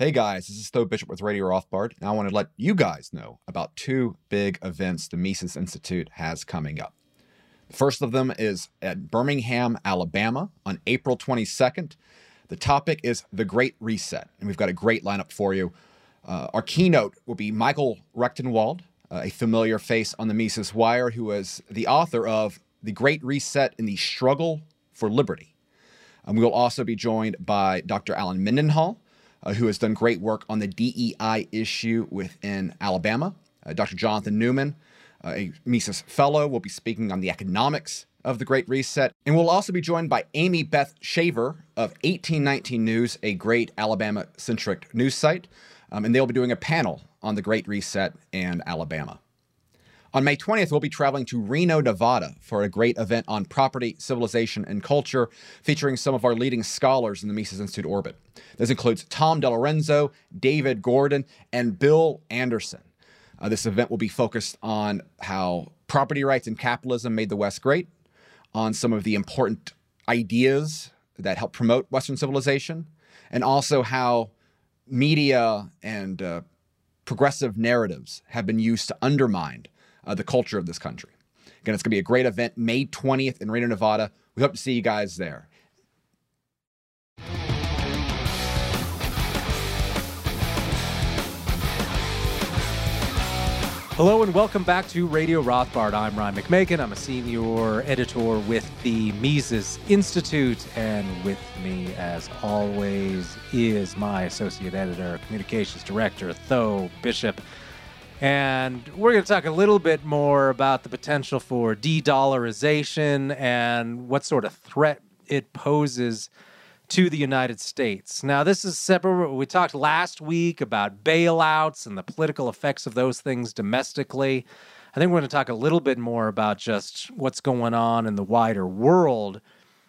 Hey guys, this is Tho Bishop with Radio Rothbard, and I want to let you guys know about two big events the Mises Institute has coming up. The first of them is at Birmingham, Alabama on April 22nd. The topic is the Great Reset, and we've got a great lineup for you. Uh, our keynote will be Michael Rectenwald, uh, a familiar face on the Mises Wire, who is the author of The Great Reset and the Struggle for Liberty. Um, we will also be joined by Dr. Allen Mendenhall, uh, who has done great work on the DEI issue within Alabama. Uh, Dr. Jonathan Newman, uh, a Mises Fellow, will be speaking on the economics of the Great Reset. And we'll also be joined by Amy Beth Shaver of 1819 News, a great Alabama centric news site. Um, and they'll be doing a panel on the Great Reset and Alabama. On May 20th, we'll be traveling to Reno, Nevada for a great event on property, civilization, and culture featuring some of our leading scholars in the Mises Institute orbit. This includes Tom DiLorenzo, David Gordon, and Bill Anderson. Uh, this event will be focused on how property rights and capitalism made the West great, on some of the important ideas that help promote Western civilization, and also how media and uh, progressive narratives have been used to undermine uh, the culture of this country. Again, it's going to be a great event, May 20th in Reno, Nevada. We hope to see you guys there. Hello and welcome back to Radio Rothbard. I'm Ryan McMaken. I'm a senior editor with the Mises Institute, and with me, as always, is my associate editor, communications director, Tho Bishop. And we're going to talk a little bit more about the potential for de dollarization and what sort of threat it poses to the United States. Now, this is separate. We talked last week about bailouts and the political effects of those things domestically. I think we're going to talk a little bit more about just what's going on in the wider world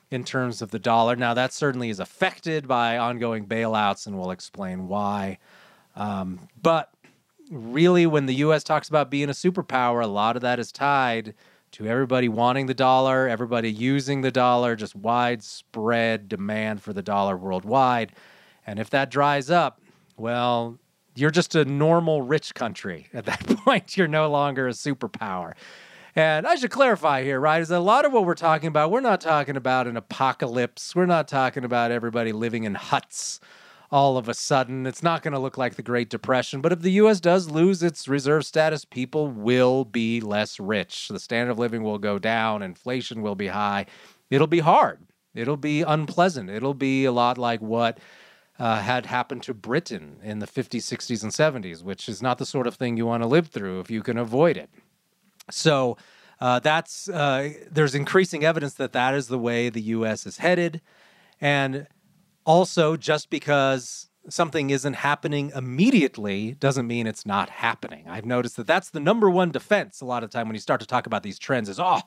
in terms of the dollar. Now, that certainly is affected by ongoing bailouts, and we'll explain why. Um, but really, when the U.S. talks about being a superpower, a lot of that is tied to everybody wanting the dollar, everybody using the dollar, just widespread demand for the dollar worldwide. And if that dries up, well, you're just a normal rich country. At that point, you're no longer a superpower. And I should clarify here, right? Is a lot of what we're talking about, we're not talking about an apocalypse. We're not talking about everybody living in huts all of a sudden. It's not going to look like the Great Depression. But if the U.S. does lose its reserve status, people will be less rich. The standard of living will go down, inflation will be high. It'll be hard. It'll be unpleasant. It'll be a lot like what uh, had happened to Britain in the 50s, 60s, and 70s, which is not the sort of thing you want to live through if you can avoid it. So, uh, that's uh, there's increasing evidence that that is the way the U.S. is headed, and also, just because something isn't happening immediately doesn't mean it's not happening. I've noticed that that's the number one defense a lot of time when you start to talk about these trends is, oh,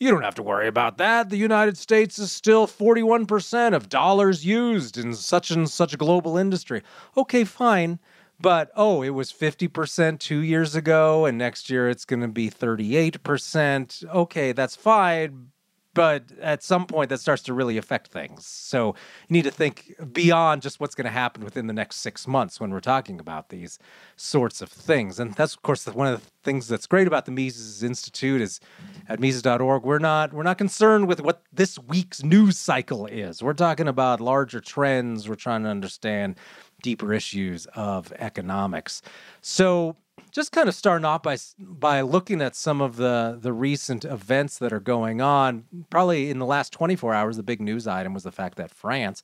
you don't have to worry about that. The United States is still 41% of dollars used in such and such a global industry. Okay, fine. But oh, it was 50% two years ago, and next year it's going to be 38%. Okay, that's fine but at some point that starts to really affect things. So you need to think beyond just what's going to happen within the next six months when we're talking about these sorts of things. And that's of course one of the things that's great about the Mises Institute is at Mises.org. We're not we're not concerned with what this week's news cycle is. We're talking about larger trends. We're trying to understand deeper issues of economics. So just kind of starting off by by looking at some of the the recent events that are going on. Probably in the last 24 hours, the big news item was the fact that France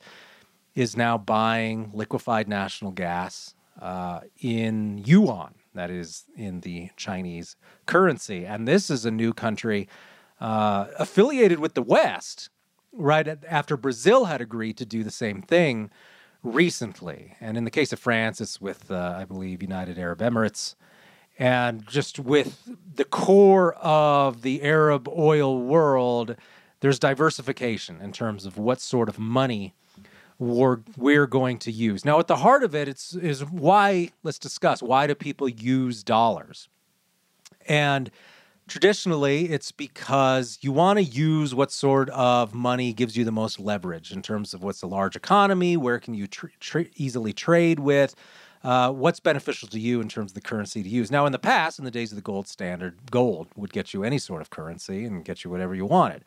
is now buying liquefied natural gas uh, in yuan, that is in the Chinese currency, and this is a new country uh, affiliated with the West. Right after Brazil had agreed to do the same thing recently. And in the case of France, it's with, uh, I believe, United Arab Emirates and just with the core of the Arab oil world, there's diversification in terms of what sort of money we're, we're going to use. Now, at the heart of it, it's is why. Let's discuss why do people use dollars, and Traditionally, it's because you want to use what sort of money gives you the most leverage in terms of what's a large economy, where can you tr- tr- easily trade with, uh, what's beneficial to you in terms of the currency to use. Now, in the past, in the days of the gold standard, gold would get you any sort of currency and get you whatever you wanted.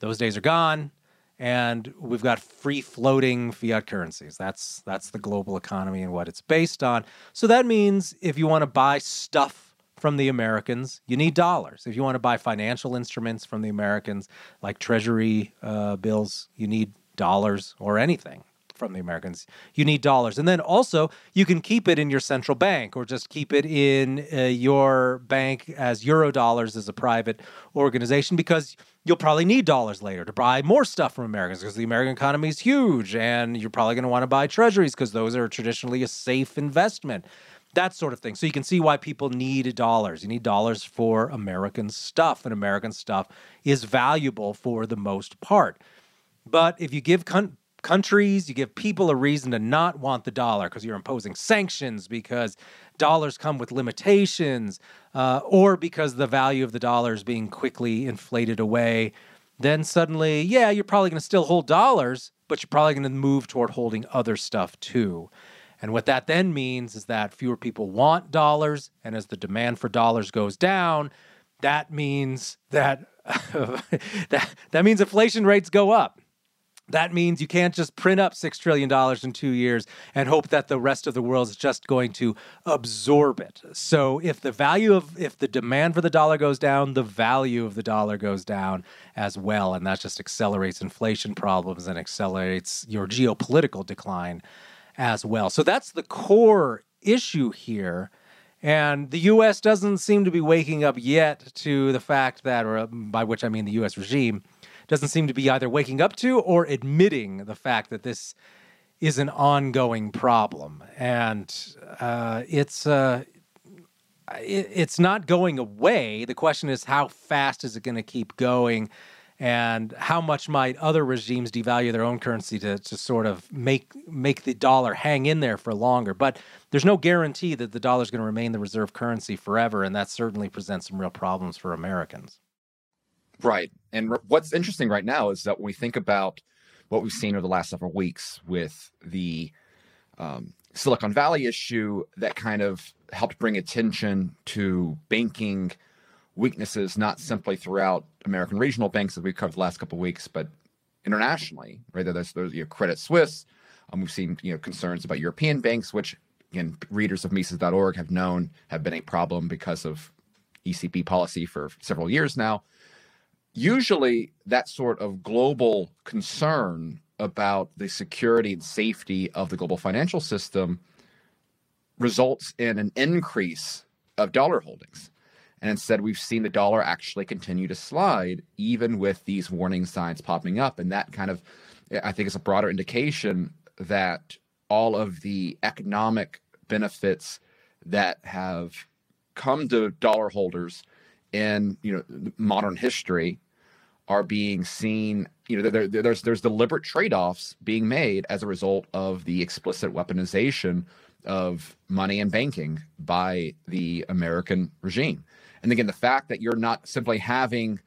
Those days are gone, and we've got free floating fiat currencies. That's that's the global economy and what it's based on. So that means if you want to buy stuff from the Americans, you need dollars. If you want to buy financial instruments from the Americans, like treasury uh, bills, you need dollars or anything from the Americans. You need dollars. And then also, you can keep it in your central bank or just keep it in uh, your bank as euro dollars as a private organization because you'll probably need dollars later to buy more stuff from Americans because the American economy is huge and you're probably going to want to buy treasuries because those are traditionally a safe investment that sort of thing. So you can see why people need dollars. You need dollars for American stuff, and American stuff is valuable for the most part. But if you give con- countries, you give people a reason to not want the dollar because you're imposing sanctions, because dollars come with limitations, uh, or because the value of the dollar is being quickly inflated away, then suddenly, yeah, you're probably going to still hold dollars, but you're probably going to move toward holding other stuff too. And what that then means is that fewer people want dollars. And as the demand for dollars goes down, that means that that, that means inflation rates go up. That means you can't just print up $6 trillion in two years and hope that the rest of the world is just going to absorb it. So, if the value of, if the demand for the dollar goes down, the value of the dollar goes down as well. And that just accelerates inflation problems and accelerates your geopolitical decline as well. So that's the core issue here. And the U.S. doesn't seem to be waking up yet to the fact that, or by which I mean the U.S. regime, doesn't seem to be either waking up to or admitting the fact that this is an ongoing problem. And uh, it's, uh, it, it's not going away. The question is, how fast is it going to keep going? and how much might other regimes devalue their own currency to, to sort of make make the dollar hang in there for longer but there's no guarantee that the dollar is going to remain the reserve currency forever and that certainly presents some real problems for americans right and what's interesting right now is that when we think about what we've seen over the last several weeks with the um, silicon valley issue that kind of helped bring attention to banking weaknesses, not simply throughout American regional banks as we've covered the last couple of weeks, but internationally, right? There's, there's Credit Suisse. Um, we've seen you know concerns about European banks, which again, readers of Mises.org have known have been a problem because of ECB policy for several years now. Usually, that sort of global concern about the security and safety of the global financial system results in an increase of dollar holdings. And instead, we've seen the dollar actually continue to slide, even with these warning signs popping up. And that kind of, I think, is a broader indication that all of the economic benefits that have come to dollar holders in you know modern history are being seen you know there, there's there's deliberate trade-offs being made as a result of the explicit weaponization of money and banking by the American regime. And again, the fact that you're not simply having,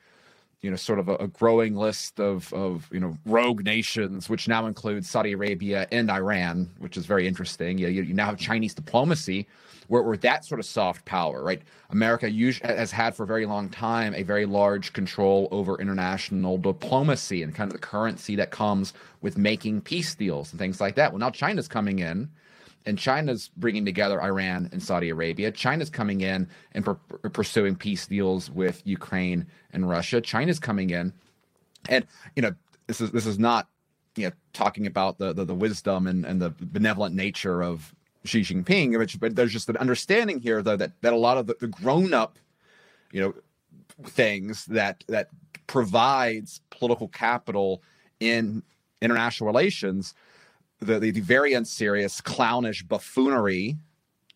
you know, sort of a, a, growing list of, of, you know, rogue nations, which now includes Saudi Arabia and Iran, which is very interesting. You, you, now have Chinese diplomacy, where, where that sort of soft power, right? America usually has had for a very long time a very large control over international diplomacy and kind of the currency that comes with making peace deals and things like that. Well, now China's coming in and China's bringing together Iran and Saudi Arabia. China's coming in and per- pursuing peace deals with Ukraine and Russia. China's coming in, and you know this is this is not you know talking about the the, the wisdom and, and the benevolent nature of Xi Jinping, which, but there's just an understanding here though that that a lot of the, the grown up, you know, things that that provides political capital in international relations the, the, the very unserious, clownish buffoonery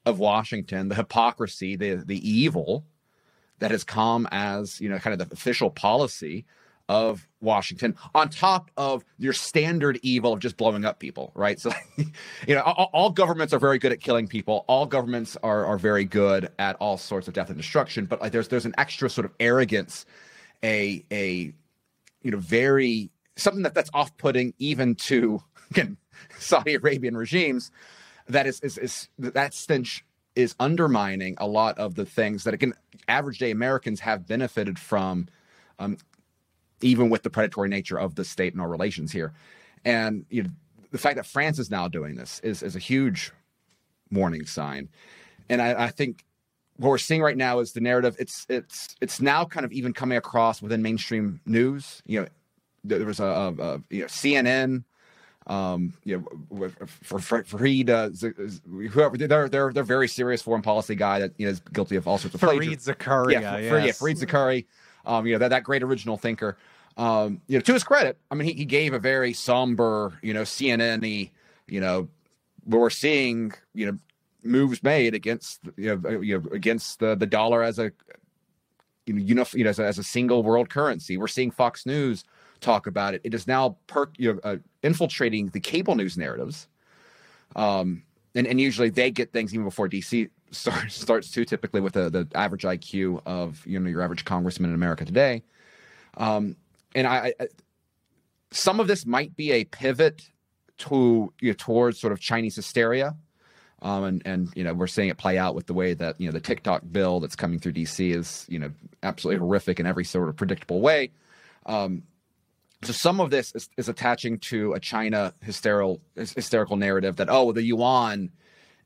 of Washington, the hypocrisy, the the evil that has come as you know kind of the official policy of Washington on top of your standard evil of just blowing up people, right? So, you know, all, all, governments are very good at killing people. All governments are are very good at all sorts of death and destruction. But like, there's there's an extra sort of arrogance, a a you know very something that that's off putting even to again Saudi Arabian regimes. That is is is that stench is undermining a lot of the things that again average day Americans have benefited from um, even with the predatory nature of the state and our relations here. And you know, the fact that France is now doing this is, is a huge warning sign. And I, I think what we're seeing right now is the narrative. It's it's it's now kind of even coming across within mainstream news. You know, there was a, a, a you know CNN, um, you know, for for Fareed, uh, whoever they're they're they're very serious foreign policy guy that you know is guilty of all sorts of Fareed Zakaria, yeah, yes. yeah, Fareed Zakaria, um, you know that that great original thinker. Um, you know, to his credit, I mean, he, he gave a very somber, you know, CNN-y, you know, we're seeing, you know, moves made against, you know, you know against the, the dollar as a, you know, you know, you know as, a, as a single world currency. We're seeing Fox News talk about it. It is now per, you know, uh, infiltrating the cable news narratives. Um, and, and usually they get things even before DC starts starts to typically with the, the average IQ of you know your average congressman in America today. Um, and I, I, some of this might be a pivot to you know, towards sort of Chinese hysteria. Um, and and you know we're seeing it play out with the way that you know the TikTok bill that's coming through DC is you know absolutely horrific in every sort of predictable way. Um, so some of this is, is, attaching to a China hysterical hysterical narrative that oh the yuan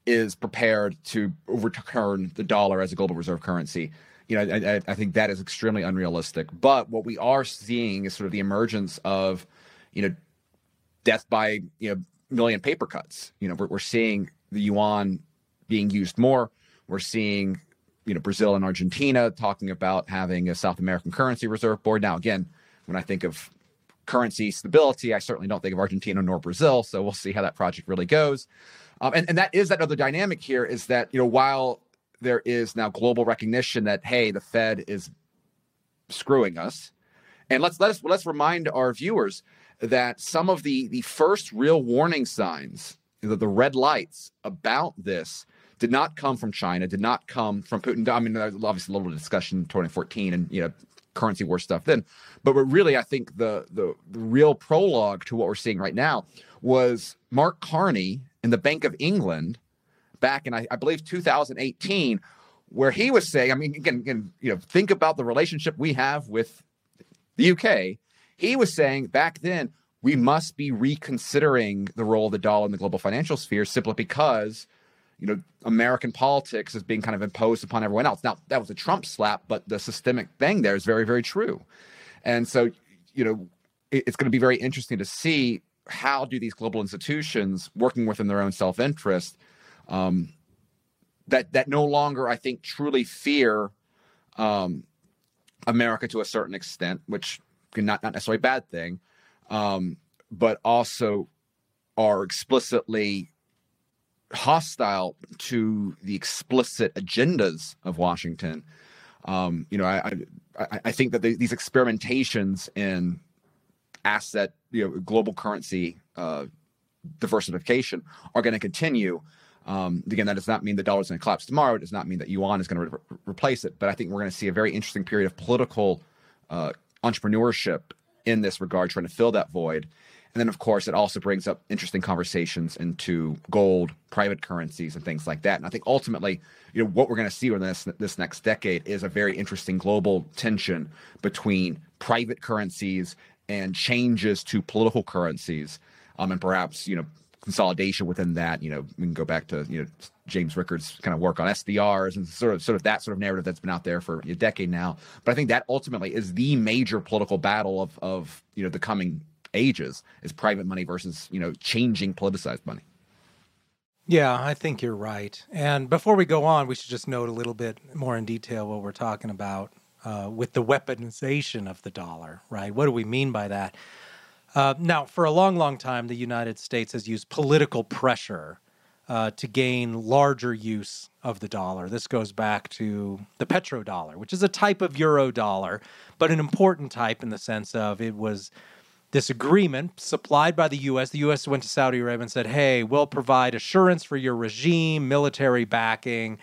is prepared to overturn the dollar as a global reserve currency you know, I, I, think that is extremely unrealistic. But what we are seeing is sort of the emergence of, you know, death by you know million paper cuts. You know, we're, we're seeing the yuan being used more. We're seeing, you know, Brazil and Argentina talking about having a South American currency reserve board. Now, again, when I think of currency stability, I certainly don't think of Argentina nor Brazil. So we'll see how that project really goes. Um, and, and that is that other dynamic here is that, you know, while there is now global recognition that hey, the Fed is screwing us. And let's let us let's remind our viewers that some of the the first real warning signs, the, the red lights about this did not come from China, did not come from Putin. I mean, obviously a little discussion in 2014 and you know currency war stuff then, but but really, I think the, the the real prologue to what we're seeing right now was Mark Carney in the Bank of England back in I, I believe 2018, where he was saying, I mean, again, again, you know, think about the relationship we have with the UK. He was saying back then we must be reconsidering the role of the dollar in the global financial sphere simply because you know American politics is being kind of imposed upon everyone else. Now that was a Trump slap, but the systemic thing there is very very true, and so you know it's going to be very interesting to see how do these global institutions working within their own self interest um, that that no longer, I think, truly fear um, America to a certain extent, which not not necessarily a bad thing, um, but also are explicitly hostile to the explicit agendas of Washington. Um, you know, I, I, I think that the, these experimentations in asset, you know, global currency uh, diversification are going to continue. Um, again, that does not mean the dollar is going to collapse tomorrow. It does not mean that yuan is going to re- replace it. But I think we're going to see a very interesting period of political uh, entrepreneurship in this regard, trying to fill that void. And then, of course, it also brings up interesting conversations into gold, private currencies, and things like that. And I think ultimately, you know, what we're going to see in this this next decade is a very interesting global tension between private currencies and changes to political currencies, um, and perhaps you know consolidation within that. You know, we can go back to you know James Rickards' kind of work on SDRs and sort of sort of that sort of narrative that's been out there for a decade now. But I think that ultimately is the major political battle of of you know the coming ages is private money versus you know changing politicized money. Yeah, I think you're right. And before we go on, we should just note a little bit more in detail what we're talking about uh, with the weaponization of the dollar, right? What do we mean by that? Uh, now, for a long, long time, the United States has used political pressure uh, to gain larger use of the dollar. This goes back to the petrodollar, which is a type of euro dollar, but an important type in the sense of it was this agreement supplied by the US. The US went to Saudi Arabia and said, hey, we'll provide assurance for your regime, military backing.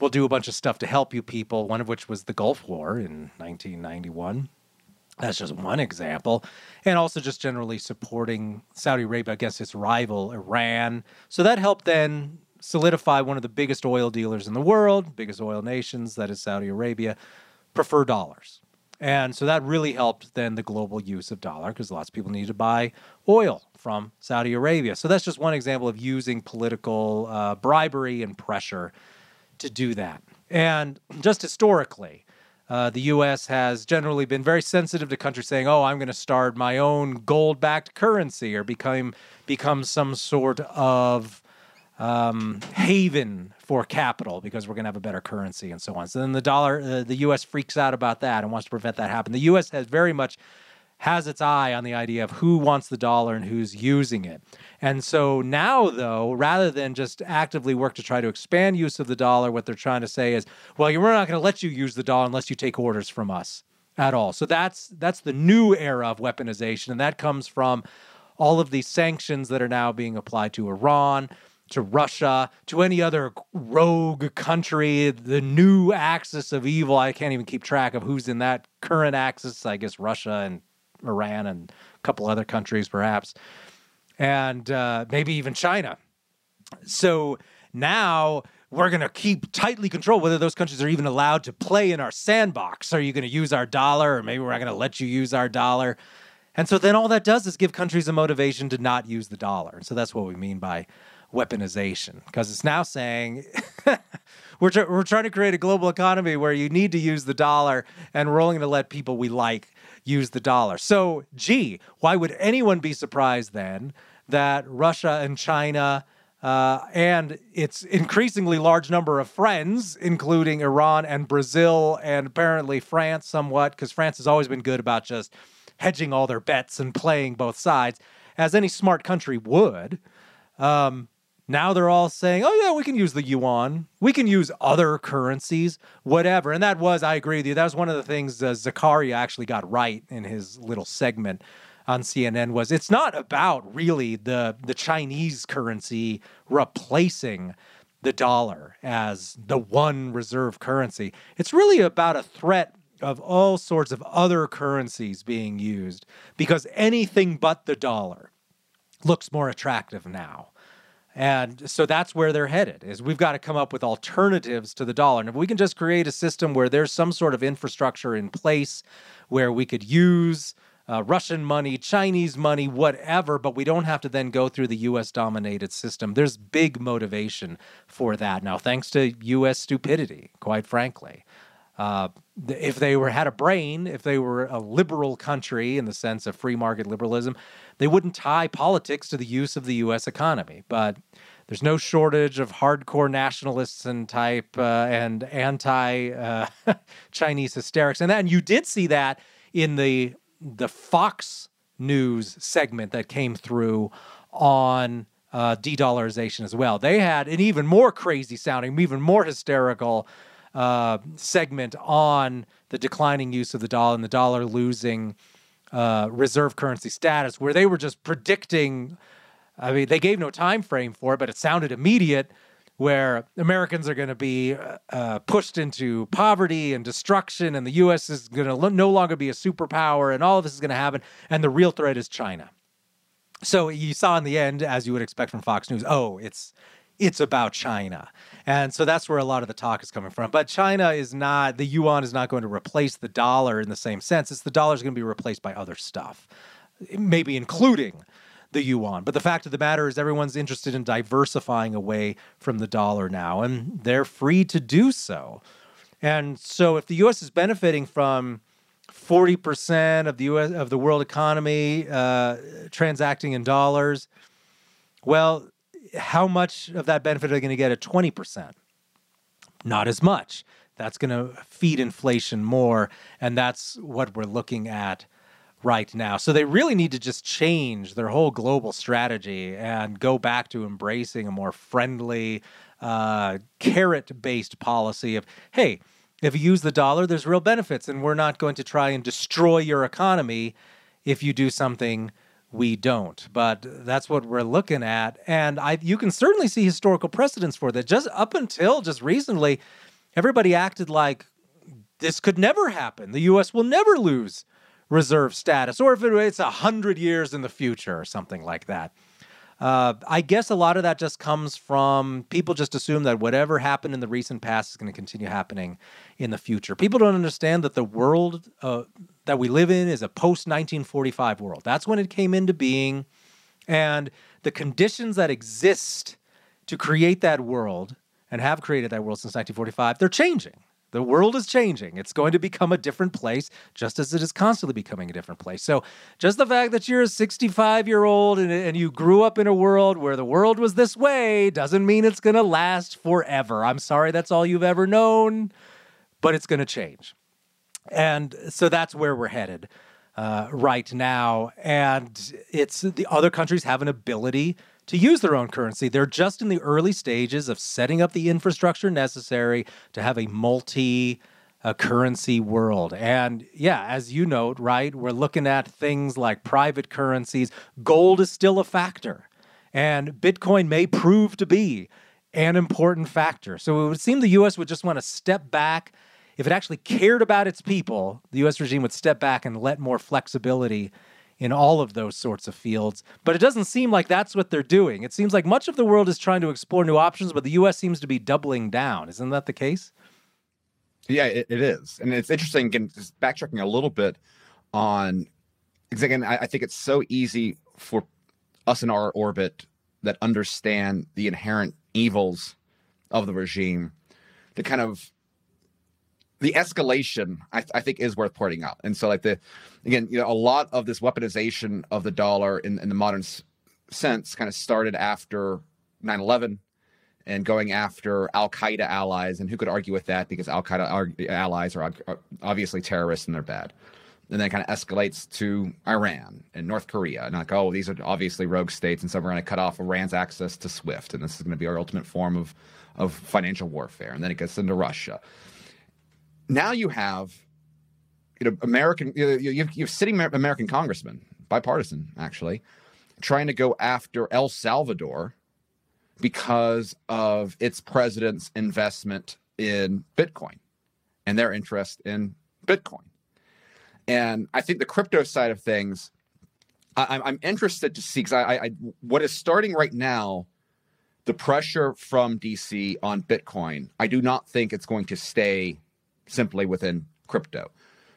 We'll do a bunch of stuff to help you people, one of which was the Gulf War in 1991. That's just one example. And also just generally supporting Saudi Arabia against its rival, Iran. So that helped then solidify one of the biggest oil dealers in the world, biggest oil nations, that is Saudi Arabia, prefer dollars. And so that really helped then the global use of dollar because lots of people need to buy oil from Saudi Arabia. So that's just one example of using political uh, bribery and pressure to do that. And just historically, uh, the U.S. has generally been very sensitive to countries saying, "Oh, I'm going to start my own gold-backed currency or become become some sort of um, haven for capital because we're going to have a better currency and so on." So then the dollar, uh, the U.S. freaks out about that and wants to prevent that happening. The U.S. has very much has its eye on the idea of who wants the dollar and who's using it. And so now, though, rather than just actively work to try to expand use of the dollar, what they're trying to say is, well, we're not going to let you use the dollar unless you take orders from us at all. So that's that's the new era of weaponization, and that comes from all of these sanctions that are now being applied to Iran, to Russia, to any other rogue country, the new axis of evil. I can't even keep track of who's in that current axis. I guess Russia and Iran and a couple other countries, perhaps, and uh, maybe even China. So now we're going to keep tightly control whether those countries are even allowed to play in our sandbox. Are you going to use our dollar, or maybe we're not going to let you use our dollar? And so then all that does is give countries a motivation to not use the dollar. And so that's what we mean by weaponization, because it's now saying we're, tr- we're trying to create a global economy where you need to use the dollar, and we're only going to let people we like use the dollar. So, gee, why would anyone be surprised then that Russia and China uh, and its increasingly large number of friends, including Iran and Brazil, and apparently France somewhat, because France has always been good about just hedging all their bets and playing both sides, as any smart country would. Um, now they're all saying, oh, yeah, we can use the yuan. We can use other currencies, whatever. And that was, I agree with you, that was one of the things uh, Zakaria actually got right in his little segment on CNN was it's not about really the the Chinese currency replacing the dollar as the one reserve currency. It's really about a threat of all sorts of other currencies being used because anything but the dollar looks more attractive now. And so that's where they're headed is we've got to come up with alternatives to the dollar. And if we can just create a system where there's some sort of infrastructure in place where we could use uh, Russian money, Chinese money, whatever, but we don't have to then go through the US dominated system. There's big motivation for that now, thanks to US stupidity, quite frankly. Uh, if they were had a brain, if they were a liberal country in the sense of free market liberalism, they wouldn't tie politics to the use of the U.S. economy. But there's no shortage of hardcore nationalists and type uh, and anti uh, Chinese hysterics, and then you did see that in the the Fox News segment that came through on uh, de-dollarization as well. They had an even more crazy sounding, even more hysterical uh, segment on the declining use of the dollar and the dollar losing uh, reserve currency status, where they were just predicting. I mean, they gave no time frame for it, but it sounded immediate. Where Americans are going to be uh, pushed into poverty and destruction, and the U.S. is going to no longer be a superpower, and all of this is going to happen. And the real threat is China. So you saw in the end, as you would expect from Fox News, oh, it's it's about China. And so that's where a lot of the talk is coming from. But China is not, the yuan is not going to replace the dollar in the same sense. It's the dollar is going to be replaced by other stuff, maybe including the yuan. But the fact of the matter is, everyone's interested in diversifying away from the dollar now, and they're free to do so. And so if the US is benefiting from 40% of the US of the world economy uh, transacting in dollars, well, how much of that benefit are they going to get at 20%? Not as much. That's going to feed inflation more. And that's what we're looking at right now. So they really need to just change their whole global strategy and go back to embracing a more friendly, uh, carrot based policy of, hey, if you use the dollar, there's real benefits, and we're not going to try and destroy your economy if you do something we don't. But that's what we're looking at, and I you can certainly see historical precedents for that. Just up until just recently, everybody acted like this could never happen. The U.S. will never lose reserve status, or if it's a hundred years in the future or something like that. Uh, I guess a lot of that just comes from people just assume that whatever happened in the recent past is going to continue happening in the future. People don't understand that the world uh, that we live in is a post 1945 world. That's when it came into being. And the conditions that exist to create that world and have created that world since 1945, they're changing. The world is changing. It's going to become a different place, just as it is constantly becoming a different place. So, just the fact that you're a 65 year old and, and you grew up in a world where the world was this way doesn't mean it's going to last forever. I'm sorry that's all you've ever known, but it's going to change. And so that's where we're headed uh, right now. And it's the other countries have an ability to use their own currency. They're just in the early stages of setting up the infrastructure necessary to have a multi uh, currency world. And yeah, as you note, right, we're looking at things like private currencies. Gold is still a factor, and Bitcoin may prove to be an important factor. So it would seem the US would just want to step back. If it actually cared about its people, the US regime would step back and let more flexibility in all of those sorts of fields. But it doesn't seem like that's what they're doing. It seems like much of the world is trying to explore new options, but the US seems to be doubling down. Isn't that the case? Yeah, it, it is. And it's interesting, again, just backtracking a little bit on, because again, I, I think it's so easy for us in our orbit that understand the inherent evils of the regime to kind of the escalation I, I, think is worth pointing out. And so like the again you know a lot of this weaponization of the dollar in, in the modern s- sense kind of started after 9-11 and going after al-qaeda allies and who could argue with that? Because al-qaeda allies are uh, obviously terrorists and they're bad. And then kind of escalates to iran and north korea and like oh these are obviously rogue states and so we're going to cut off iran's access to swift and this is going to be our ultimate form of of financial warfare. And then it gets into russia now you have you know American you have, you have sitting American congressmen, bipartisan actually, trying to go after El Salvador because of its president's investment in Bitcoin and their interest in Bitcoin. And I think the crypto side of things, I, am interested to see because I, I, what is starting right now, the pressure from DC on Bitcoin. I do not think it's going to stay simply within crypto.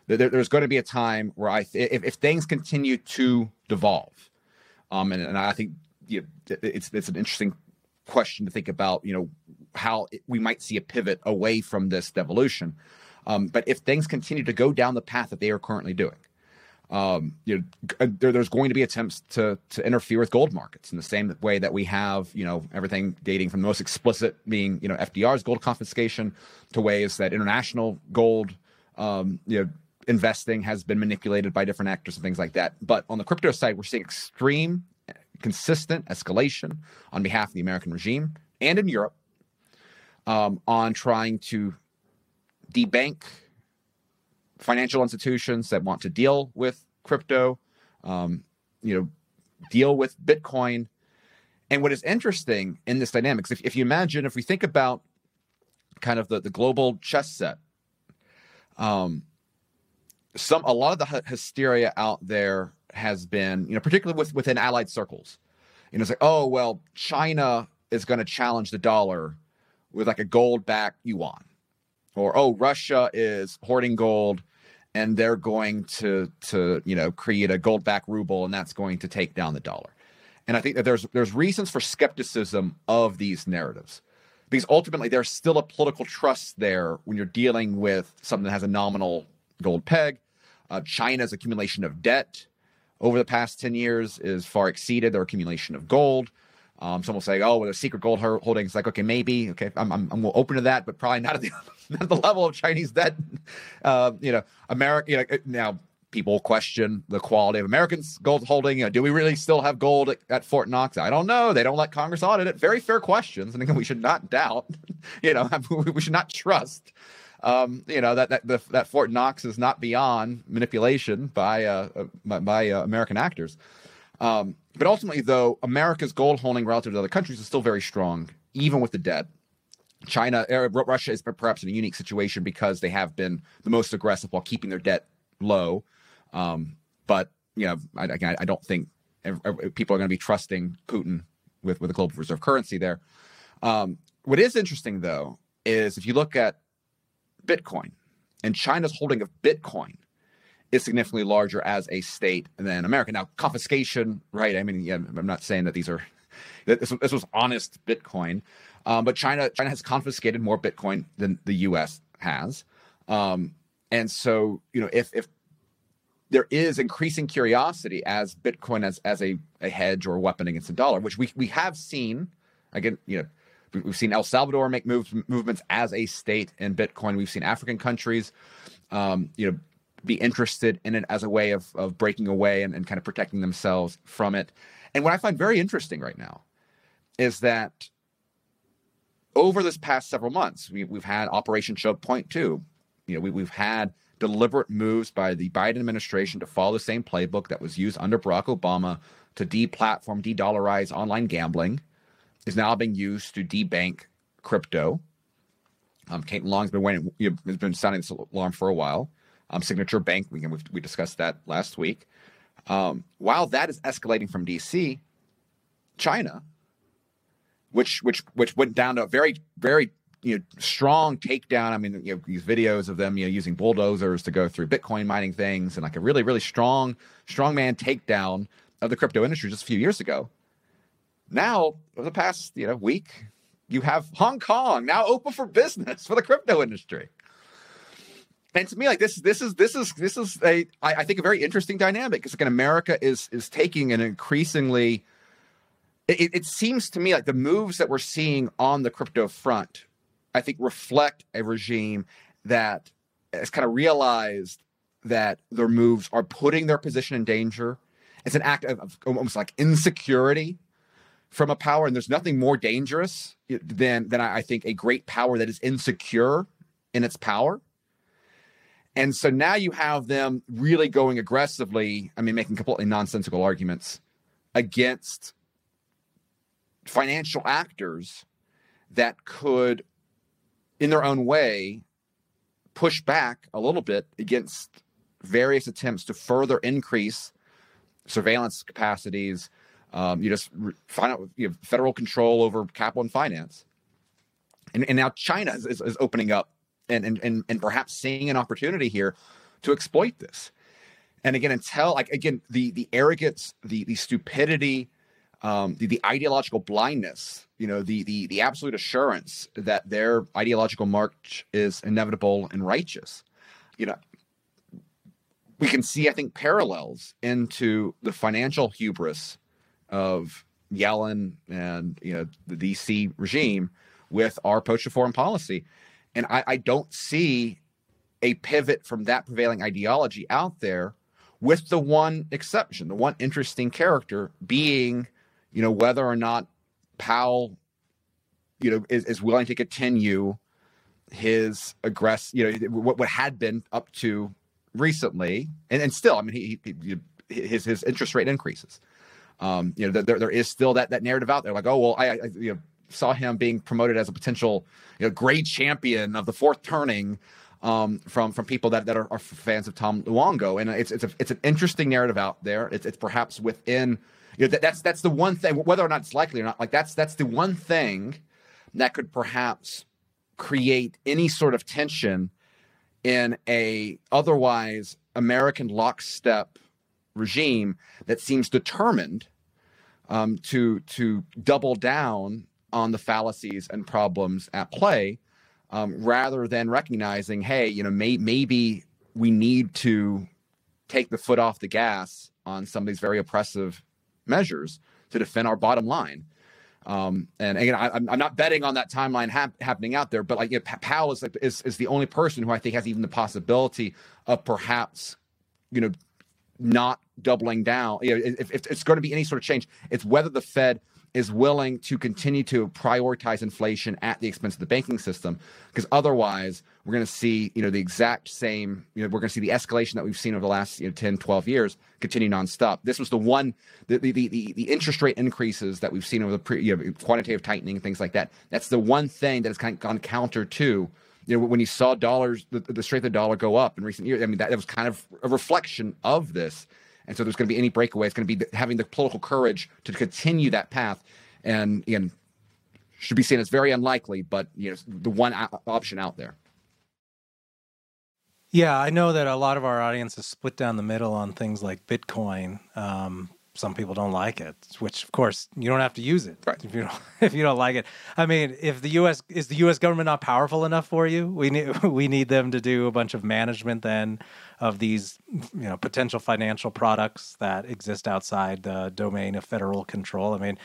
There, there's going to be a time where I, th- if, if things continue to devolve, um, and, and I think you know, it's it's an interesting question to think about. You know how it, we might see a pivot away from this devolution. Um, but if things continue to go down the path that they are currently doing, um, you know, uh, there, there's going to be attempts to to interfere with gold markets in the same way that we have, you know, everything dating from the most explicit being, you know, FDR's gold confiscation to ways that international gold, um, you know, investing has been manipulated by different actors and things like that. But on the crypto side, we're seeing extreme, consistent escalation on behalf of the American regime and in Europe um, on trying to debank financial institutions that want to deal with crypto, um, you know, deal with Bitcoin. And what is interesting in this dynamics, if, if you imagine, if we think about kind of the, the global chess set, um, some a lot of the hysteria out there has been, you know, particularly with within allied circles. You know, it's like, oh well, China is going to challenge the dollar with like a gold backed yuan, or oh, Russia is hoarding gold and they're going to to you know create a gold back ruble and that's going to take down the dollar and i think that there's there's reasons for skepticism of these narratives because ultimately there's still a political trust there when you're dealing with something that has a nominal gold peg uh, china's accumulation of debt over the past 10 years is far exceeded their accumulation of gold um, some will say, "Oh, with a secret gold holding." It's like, okay, maybe, okay, I'm, I'm, I'm open to that, but probably not at the, at the level of Chinese debt. Uh, you know, America. You know, now people question the quality of Americans' gold holding. You know, do we really still have gold at, at, Fort Knox? I don't know. They don't let Congress audit it. Very fair questions, and again, we should not doubt. You know, we should not trust. Um, you know that that the, that Fort Knox is not beyond manipulation by uh, uh by, by uh, American actors. Um, but ultimately, though, America's gold holding relative to other countries is still very strong, even with the debt. China, er, Russia is perhaps in a unique situation because they have been the most aggressive while keeping their debt low. Um, but you know, I, I, I don't think people are going to be trusting Putin with with a global reserve currency there. Um, what is interesting though is if you look at Bitcoin and China's holding of Bitcoin is significantly larger as a state than America. Now, confiscation, right? I mean, yeah, I'm not saying that these are this, this was honest Bitcoin, um, but China China has confiscated more Bitcoin than the U.S. has, um, and so you know if if there is increasing curiosity as Bitcoin as as a, a hedge or a weapon against the dollar, which we we have seen again, you know. We've seen El Salvador make moves, movements as a state in Bitcoin. We've seen African countries, um, you know, be interested in it as a way of, of breaking away and, and kind of protecting themselves from it. And what I find very interesting right now is that over this past several months, we, have had Operation Choke Point 2. You know, we, we've had deliberate moves by the Biden administration to follow the same playbook that was used under Barack Obama to deplatform, de-dollarize online gambling, is now being used to debank crypto. Um, Long's been waiting, you know, has been sounding this alarm for a while. Um, Signature Bank, we, we discussed that last week. Um, while that is escalating from DC, China, which which which went down to a very very you know strong takedown. I mean, you know, these videos of them you know using bulldozers to go through Bitcoin mining things and like a really really strong strong man takedown of the crypto industry just a few years ago. Now, over the past you know week, you have Hong Kong now open for business for the crypto industry. And to me, like this, this is this is this is a I, I think a very interesting dynamic because again, America is is taking an increasingly it, it seems to me like the moves that we're seeing on the crypto front, I think reflect a regime that has kind of realized that their moves are putting their position in danger. It's an act of, of almost like insecurity from a power, and there's nothing more dangerous than than I think a great power that is insecure in its power. And so now you have them really going aggressively, I mean, making completely nonsensical arguments against financial actors that could, in their own way, push back a little bit against various attempts to further increase surveillance capacities. Um, you just find out you have federal control over capital and finance. And, and now China is, is, is opening up and, and, and, and perhaps seeing an opportunity here to exploit this. And again, until like again, the the arrogance, the the stupidity, um, the, the ideological blindness, you know, the the the absolute assurance that their ideological march is inevitable and righteous. You know, we can see, I think, parallels into the financial hubris of Yellen and you know the DC regime with our to foreign policy, and I, I don't see a pivot from that prevailing ideology out there, with the one exception, the one interesting character being you know, whether or not Powell, you know, is, is willing to continue his aggress, you know, what, what had been up to recently, and, and still, I mean, he, he his his interest rate increases. Um, you know, there there is still that that narrative out there, like, oh well, I, I you know saw him being promoted as a potential you know great champion of the fourth turning. Um, from from people that, that are, are, fans of Tom Luongo, and it's it's a, it's an interesting narrative out there. It's it's perhaps within you know, that, that's that's the one thing, whether or not it's likely or not. Like that's that's the one thing that could perhaps create any sort of tension in a otherwise American lockstep regime that seems determined um, to to double down on the fallacies and problems at play, um, rather than recognizing, hey, you know, may, maybe we need to take the foot off the gas on some of these very oppressive measures to defend our bottom line. Um, and again, I, am not betting on that timeline hap- happening out there, but like you know, Powell is, like, is is the only person who I think has even the possibility of perhaps you know, not doubling down. You know, if, if it's going to be any sort of change, it's whether the Fed is willing to continue to prioritize inflation at the expense of the banking system because otherwise we're going to see you know the exact same you know we're going to see the escalation that we've seen over the last you know 10 12 years continue nonstop. This was the one the the the, the interest rate increases that we've seen over the pre, you know, quantitative tightening things like that. That's the one thing that has kind of gone counter to you know when you saw dollars the, the strength of the dollar go up in recent years. I mean that, that was kind of a reflection of this and so there's going to be any breakaway. It's going to be having the political courage to continue that path. And again, should be seen as very unlikely, but you know, the one option out there. Yeah, I know that a lot of our audience is split down the middle on things like Bitcoin. Um, some people don't like it, which of course you don't have to use it right. if you don't if you don't like it. I mean, if the U.S. is the U.S. government not powerful enough for you, we need we need them to do a bunch of management then of these you know potential financial products that exist outside the domain of federal control. I mean.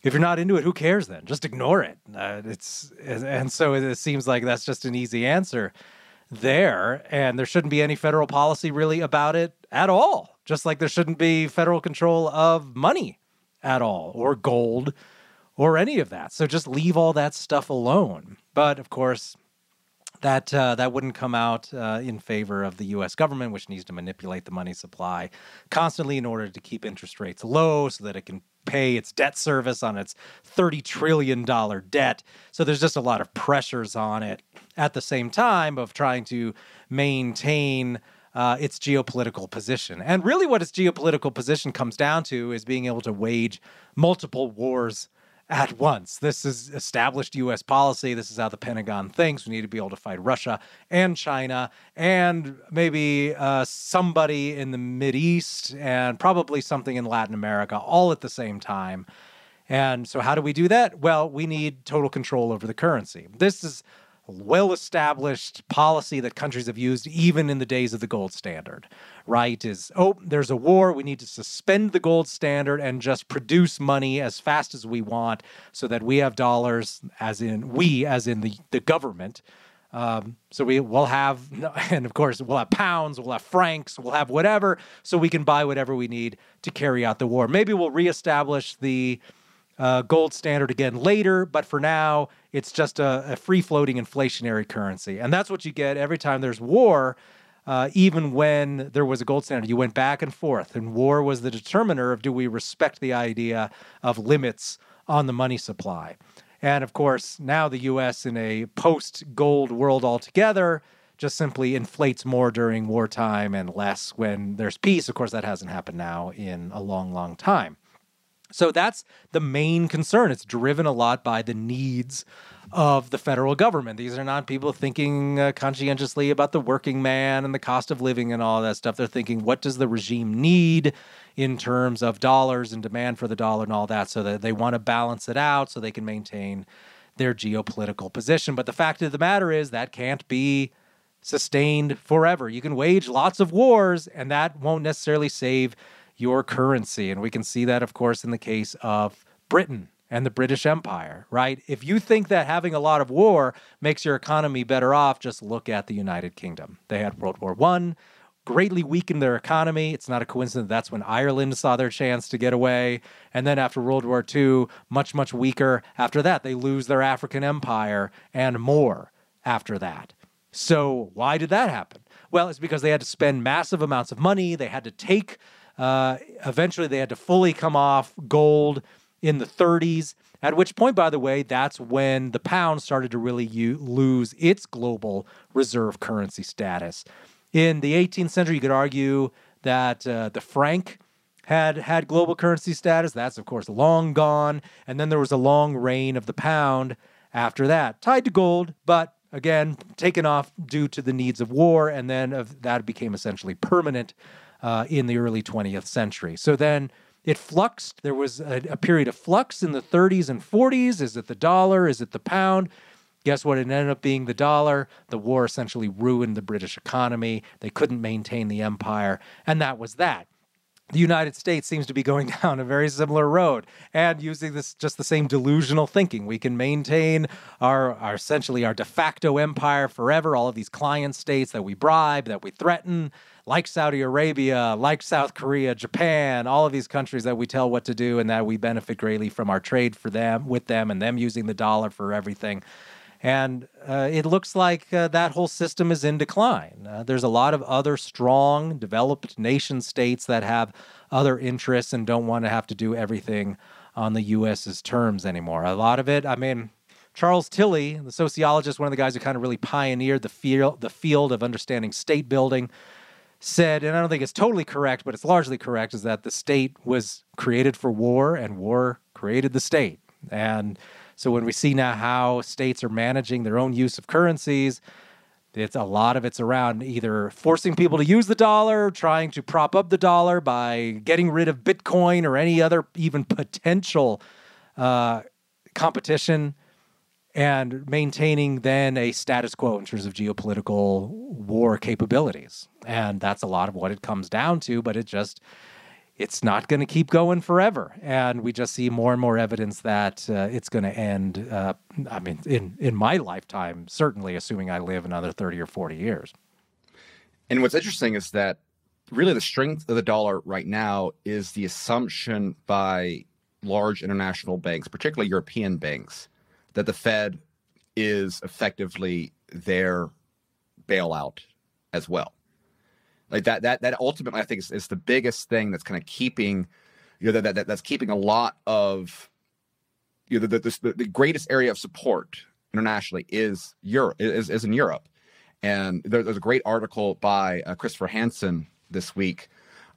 If you're not into it, who cares then? Just ignore it. Uh, it's and so it seems like that's just an easy answer there, and there shouldn't be any federal policy really about it at all just like there shouldn't be federal control of money at all or gold or any of that. So just leave all that stuff alone. But of course, that uh, that wouldn't come out uh, in favor of the U.S. government, which needs to manipulate the money supply constantly in order to keep interest rates low, so that it can pay its debt service on its thirty trillion dollar debt. So there's just a lot of pressures on it at the same time of trying to maintain uh, its geopolitical position. And really, what its geopolitical position comes down to is being able to wage multiple wars at once. This is established U.S. policy. This is how the Pentagon thinks. We need to be able to fight Russia and China and maybe uh, somebody in the Mid East and probably something in Latin America all at the same time. And so, how do we do that? Well, we need total control over the currency. This is well established policy that countries have used even in the days of the gold standard, right? Is, oh, there's a war. We need to suspend the gold standard and just produce money as fast as we want so that we have dollars, as in we, as in the, the government. Um, so we will have, and of course, we'll have pounds, we'll have francs, we'll have whatever, so we can buy whatever we need to carry out the war. Maybe we'll reestablish the uh, gold standard again later, but for now, it's just a, a free floating inflationary currency. And that's what you get every time there's war. Uh, even when there was a gold standard, you went back and forth, and war was the determiner of do we respect the idea of limits on the money supply. And of course, now the US in a post gold world altogether just simply inflates more during wartime and less when there's peace. Of course, that hasn't happened now in a long, long time. So that's the main concern. It's driven a lot by the needs of the federal government. These are not people thinking uh, conscientiously about the working man and the cost of living and all that stuff. They're thinking, what does the regime need in terms of dollars and demand for the dollar and all that, so that they want to balance it out so they can maintain their geopolitical position. But the fact of the matter is that can't be sustained forever. You can wage lots of wars, and that won't necessarily save your currency. And we can see that, of course, in the case of Britain and the British Empire, right? If you think that having a lot of war makes your economy better off, just look at the United Kingdom. They had World War One, greatly weakened their economy. It's not a coincidence that's when Ireland saw their chance to get away. And then after World War II, much, much weaker. After that, they lose their African empire and more after that. So, why did that happen? Well, it's because they had to spend massive amounts of money. They had to take uh, eventually, they had to fully come off gold in the 30s. At which point, by the way, that's when the pound started to really u- lose its global reserve currency status. In the 18th century, you could argue that uh, the franc had had global currency status. That's, of course, long gone. And then there was a long reign of the pound after that, tied to gold, but again, taken off due to the needs of war. And then that became essentially permanent uh, in the early 20th century. So then it fluxed. There was a, a, period of flux in the 30s and 40s. Is it the dollar? Is it the pound? Guess what? It ended up being the dollar. The war essentially ruined the British economy. They couldn't maintain the empire, and that was that. The United States seems to be going down a very similar road and using this just the same delusional thinking. We can maintain our, our essentially our de facto empire forever. All of these client states that we bribe, that we threaten, like Saudi Arabia, like South Korea, Japan, all of these countries that we tell what to do and that we benefit greatly from our trade for them with them and them using the dollar for everything. And uh, it looks like uh, that whole system is in decline. Uh, there's a lot of other strong, developed nation states that have other interests and don't want to have to do everything on the U.S.'s terms anymore. A lot of it, I mean, Charles Tilly, the sociologist, one of the guys who kind of really pioneered the field, the field of understanding state building, said, and I don't think it's totally correct, but it's largely correct, is that the state was created for war and war created the state. And so when we see now how states are managing their own use of currencies, it's a lot of it's around either forcing people to use the dollar, trying to prop up the dollar by getting rid of Bitcoin or any other even potential uh, competition, and maintaining then a status quo in terms of geopolitical war capabilities. And that's a lot of what it comes down to, but it just it's not going to keep going forever. And we just see more and more evidence that uh, it's going to end. Uh, I mean, in, in my lifetime, certainly, assuming I live another 30 or 40 years. And what's interesting is that really the strength of the dollar right now is the assumption by large international banks, particularly European banks, that the Fed is effectively their bailout as well. Like that that that ultimately I think is, is the biggest thing that's kind of keeping you know that, that that's keeping a lot of you know the, the, the greatest area of support internationally is Europe is, is in Europe. And there, there's a great article by uh, Kristoffer Hansen this week,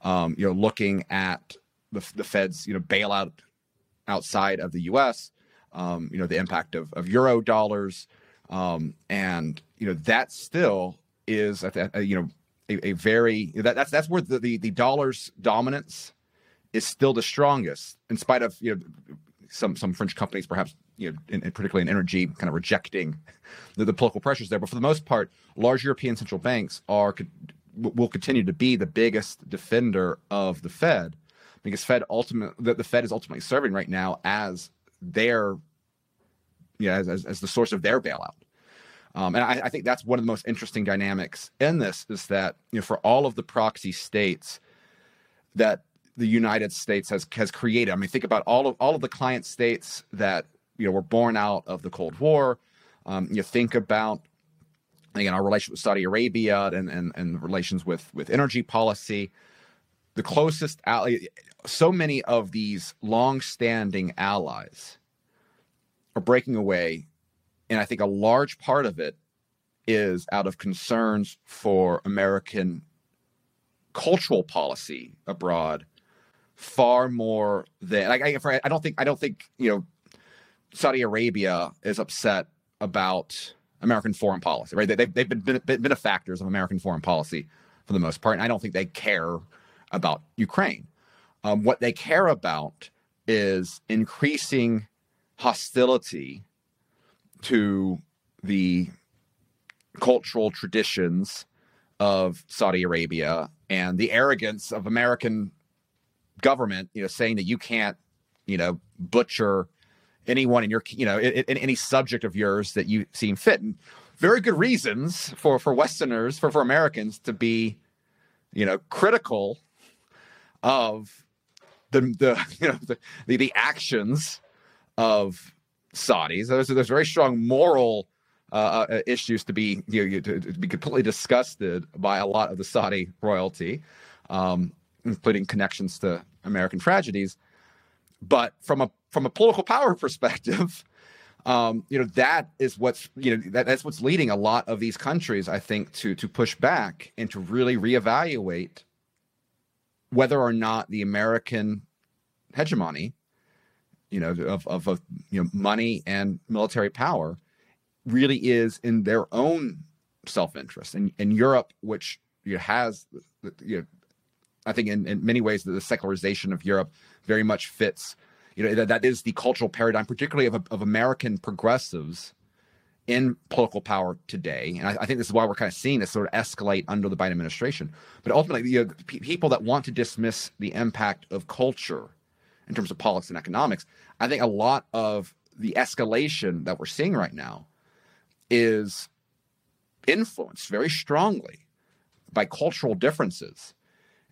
um, you know, looking at the, the Fed's you know bailout outside of the U.S. Um, you know, the impact of, of euro dollars, um, and you know that still is you know a, a very that, that's that's where the, the, the dollar's dominance is still the strongest, in spite of you know some some French companies perhaps you know in, in particularly in energy kind of rejecting the, the political pressures there. But for the most part, large European central banks are will continue to be the biggest defender of the Fed because Fed ultimate the, the Fed is ultimately serving right now as their yeah as, as, as the source of their bailout. Um, and I, I, think that's one of the most interesting dynamics in this is that you know for all of the proxy states that the United States has has created. I mean, think about all of all of the client states that you know were born out of the Cold War. Um, you think about again our relationship with Saudi Arabia and and, and relations with with energy policy. The closest ally, so many of these long-standing allies are breaking away and I think a large part of it is out of concerns for American cultural policy abroad far more than like I, I don't think I don't think you know Saudi Arabia is upset about American foreign policy, right? They, have they've been benefactors of American foreign policy for the most part, and I don't think they care about Ukraine. Um, what they care about is increasing hostility to the cultural traditions of Saudi Arabia and the arrogance of American government, you know, saying that you can't, you know, butcher anyone in your, you know, in, in any subject of yours that you seem fit. And very good reasons for for Westerners, for for Americans to be, you know, critical of the the you know the the, the actions of Saudis. There's, there's very strong moral uh, uh, issues to be you know, to, to, be completely disgusted by a lot of the Saudi royalty, um, including connections to American tragedies. But from a from a political power perspective, um, you know that is what's you know that, that's what's leading a lot of these countries, I think, to to push back and to really reevaluate whether or not the American hegemony you know, of, of, of you know, money and military power really is in their own self-interest. And, and Europe, which you know, has, you know, I think in, in many ways the secularization of Europe very much fits, you know, that, that is the cultural paradigm, particularly of, of American progressives in political power today, and I, I, think this is why we're kind of seeing this sort of escalate under the Biden administration. But ultimately, you know, p- people that want to dismiss the impact of culture in terms of politics and economics, I think a lot of the escalation that we're seeing right now is influenced very strongly by cultural differences.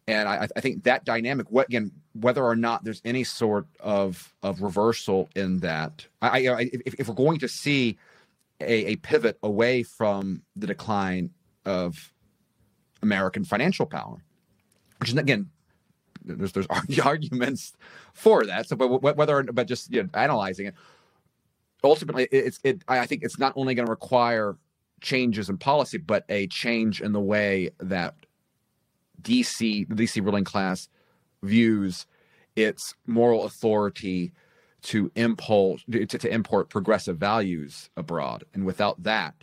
And I, I think that dynamic, what, again, whether or not there's any sort of of reversal in that, I, I if, if, we're going to see a, a pivot away from the decline of American financial power, which is again, there's there's arguments for that. So, but whether but just you know, analyzing it, ultimately, it's it. I think it's not only going to require changes in policy, but a change in the way that DC, the DC ruling class, views its moral authority to impulse to, to import progressive values abroad. And without that,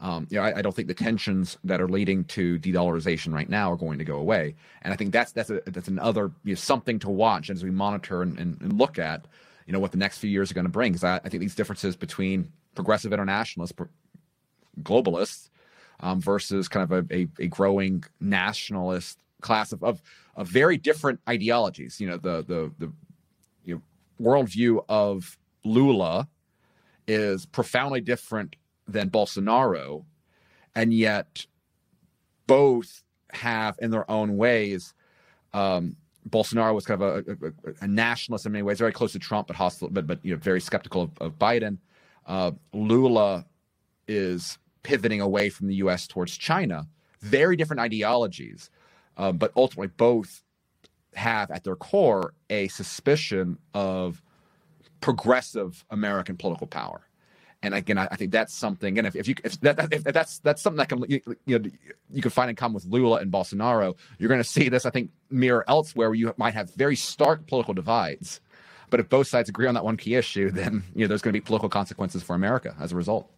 um, you know, I, I, don't think the tensions that are leading to de-dollarization right now are going to go away. And I think that's that's a, that's another you know, something to watch as we monitor and, and, and, look at, you know, what the next few years are going to bring. Because I, I, think these differences between progressive internationalists, pro- globalists, um, versus kind of a, a, a, growing nationalist class of, of, of very different ideologies. You know, the the the you know, worldview of Lula is profoundly different than Bolsonaro, and yet both have, in their own ways, um, Bolsonaro was kind of a, a, a, nationalist in many ways, very close to Trump, but hostile, but but you know, very skeptical of, of Biden. Uh, Lula is pivoting away from the U.S. towards China. Very different ideologies, uh, but ultimately both have at their core a suspicion of progressive American political power. And again, I, I think that's something. And if, if you if, that, if that's that's something that can you, you know you can find in common with Lula and Bolsonaro, you're going to see this. I think mirror elsewhere where you might have very stark political divides. But if both sides agree on that one key issue, then you know there's going to be political consequences for America as a result.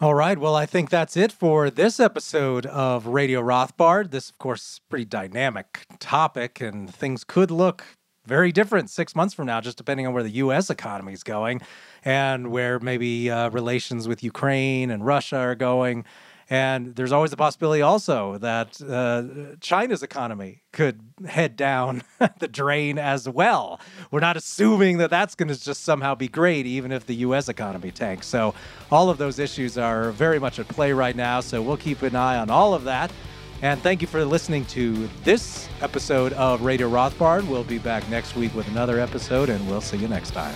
All right. Well, I think that's it for this episode of Radio Rothbard. This, of course, pretty dynamic topic, and things could look very different six months from now, just depending on where the U.S. economy is going and where maybe uh, relations with Ukraine and Russia are going. And there's always the possibility also that uh, China's economy could head down the drain as well. We're not assuming that that's going to just somehow be great, even if the U.S. economy tanks. So, all of those issues are very much at play right now. So, we'll keep an eye on all of that. And thank you for listening to this episode of Radio Rothbard. We'll be back next week with another episode, and we'll see you next time.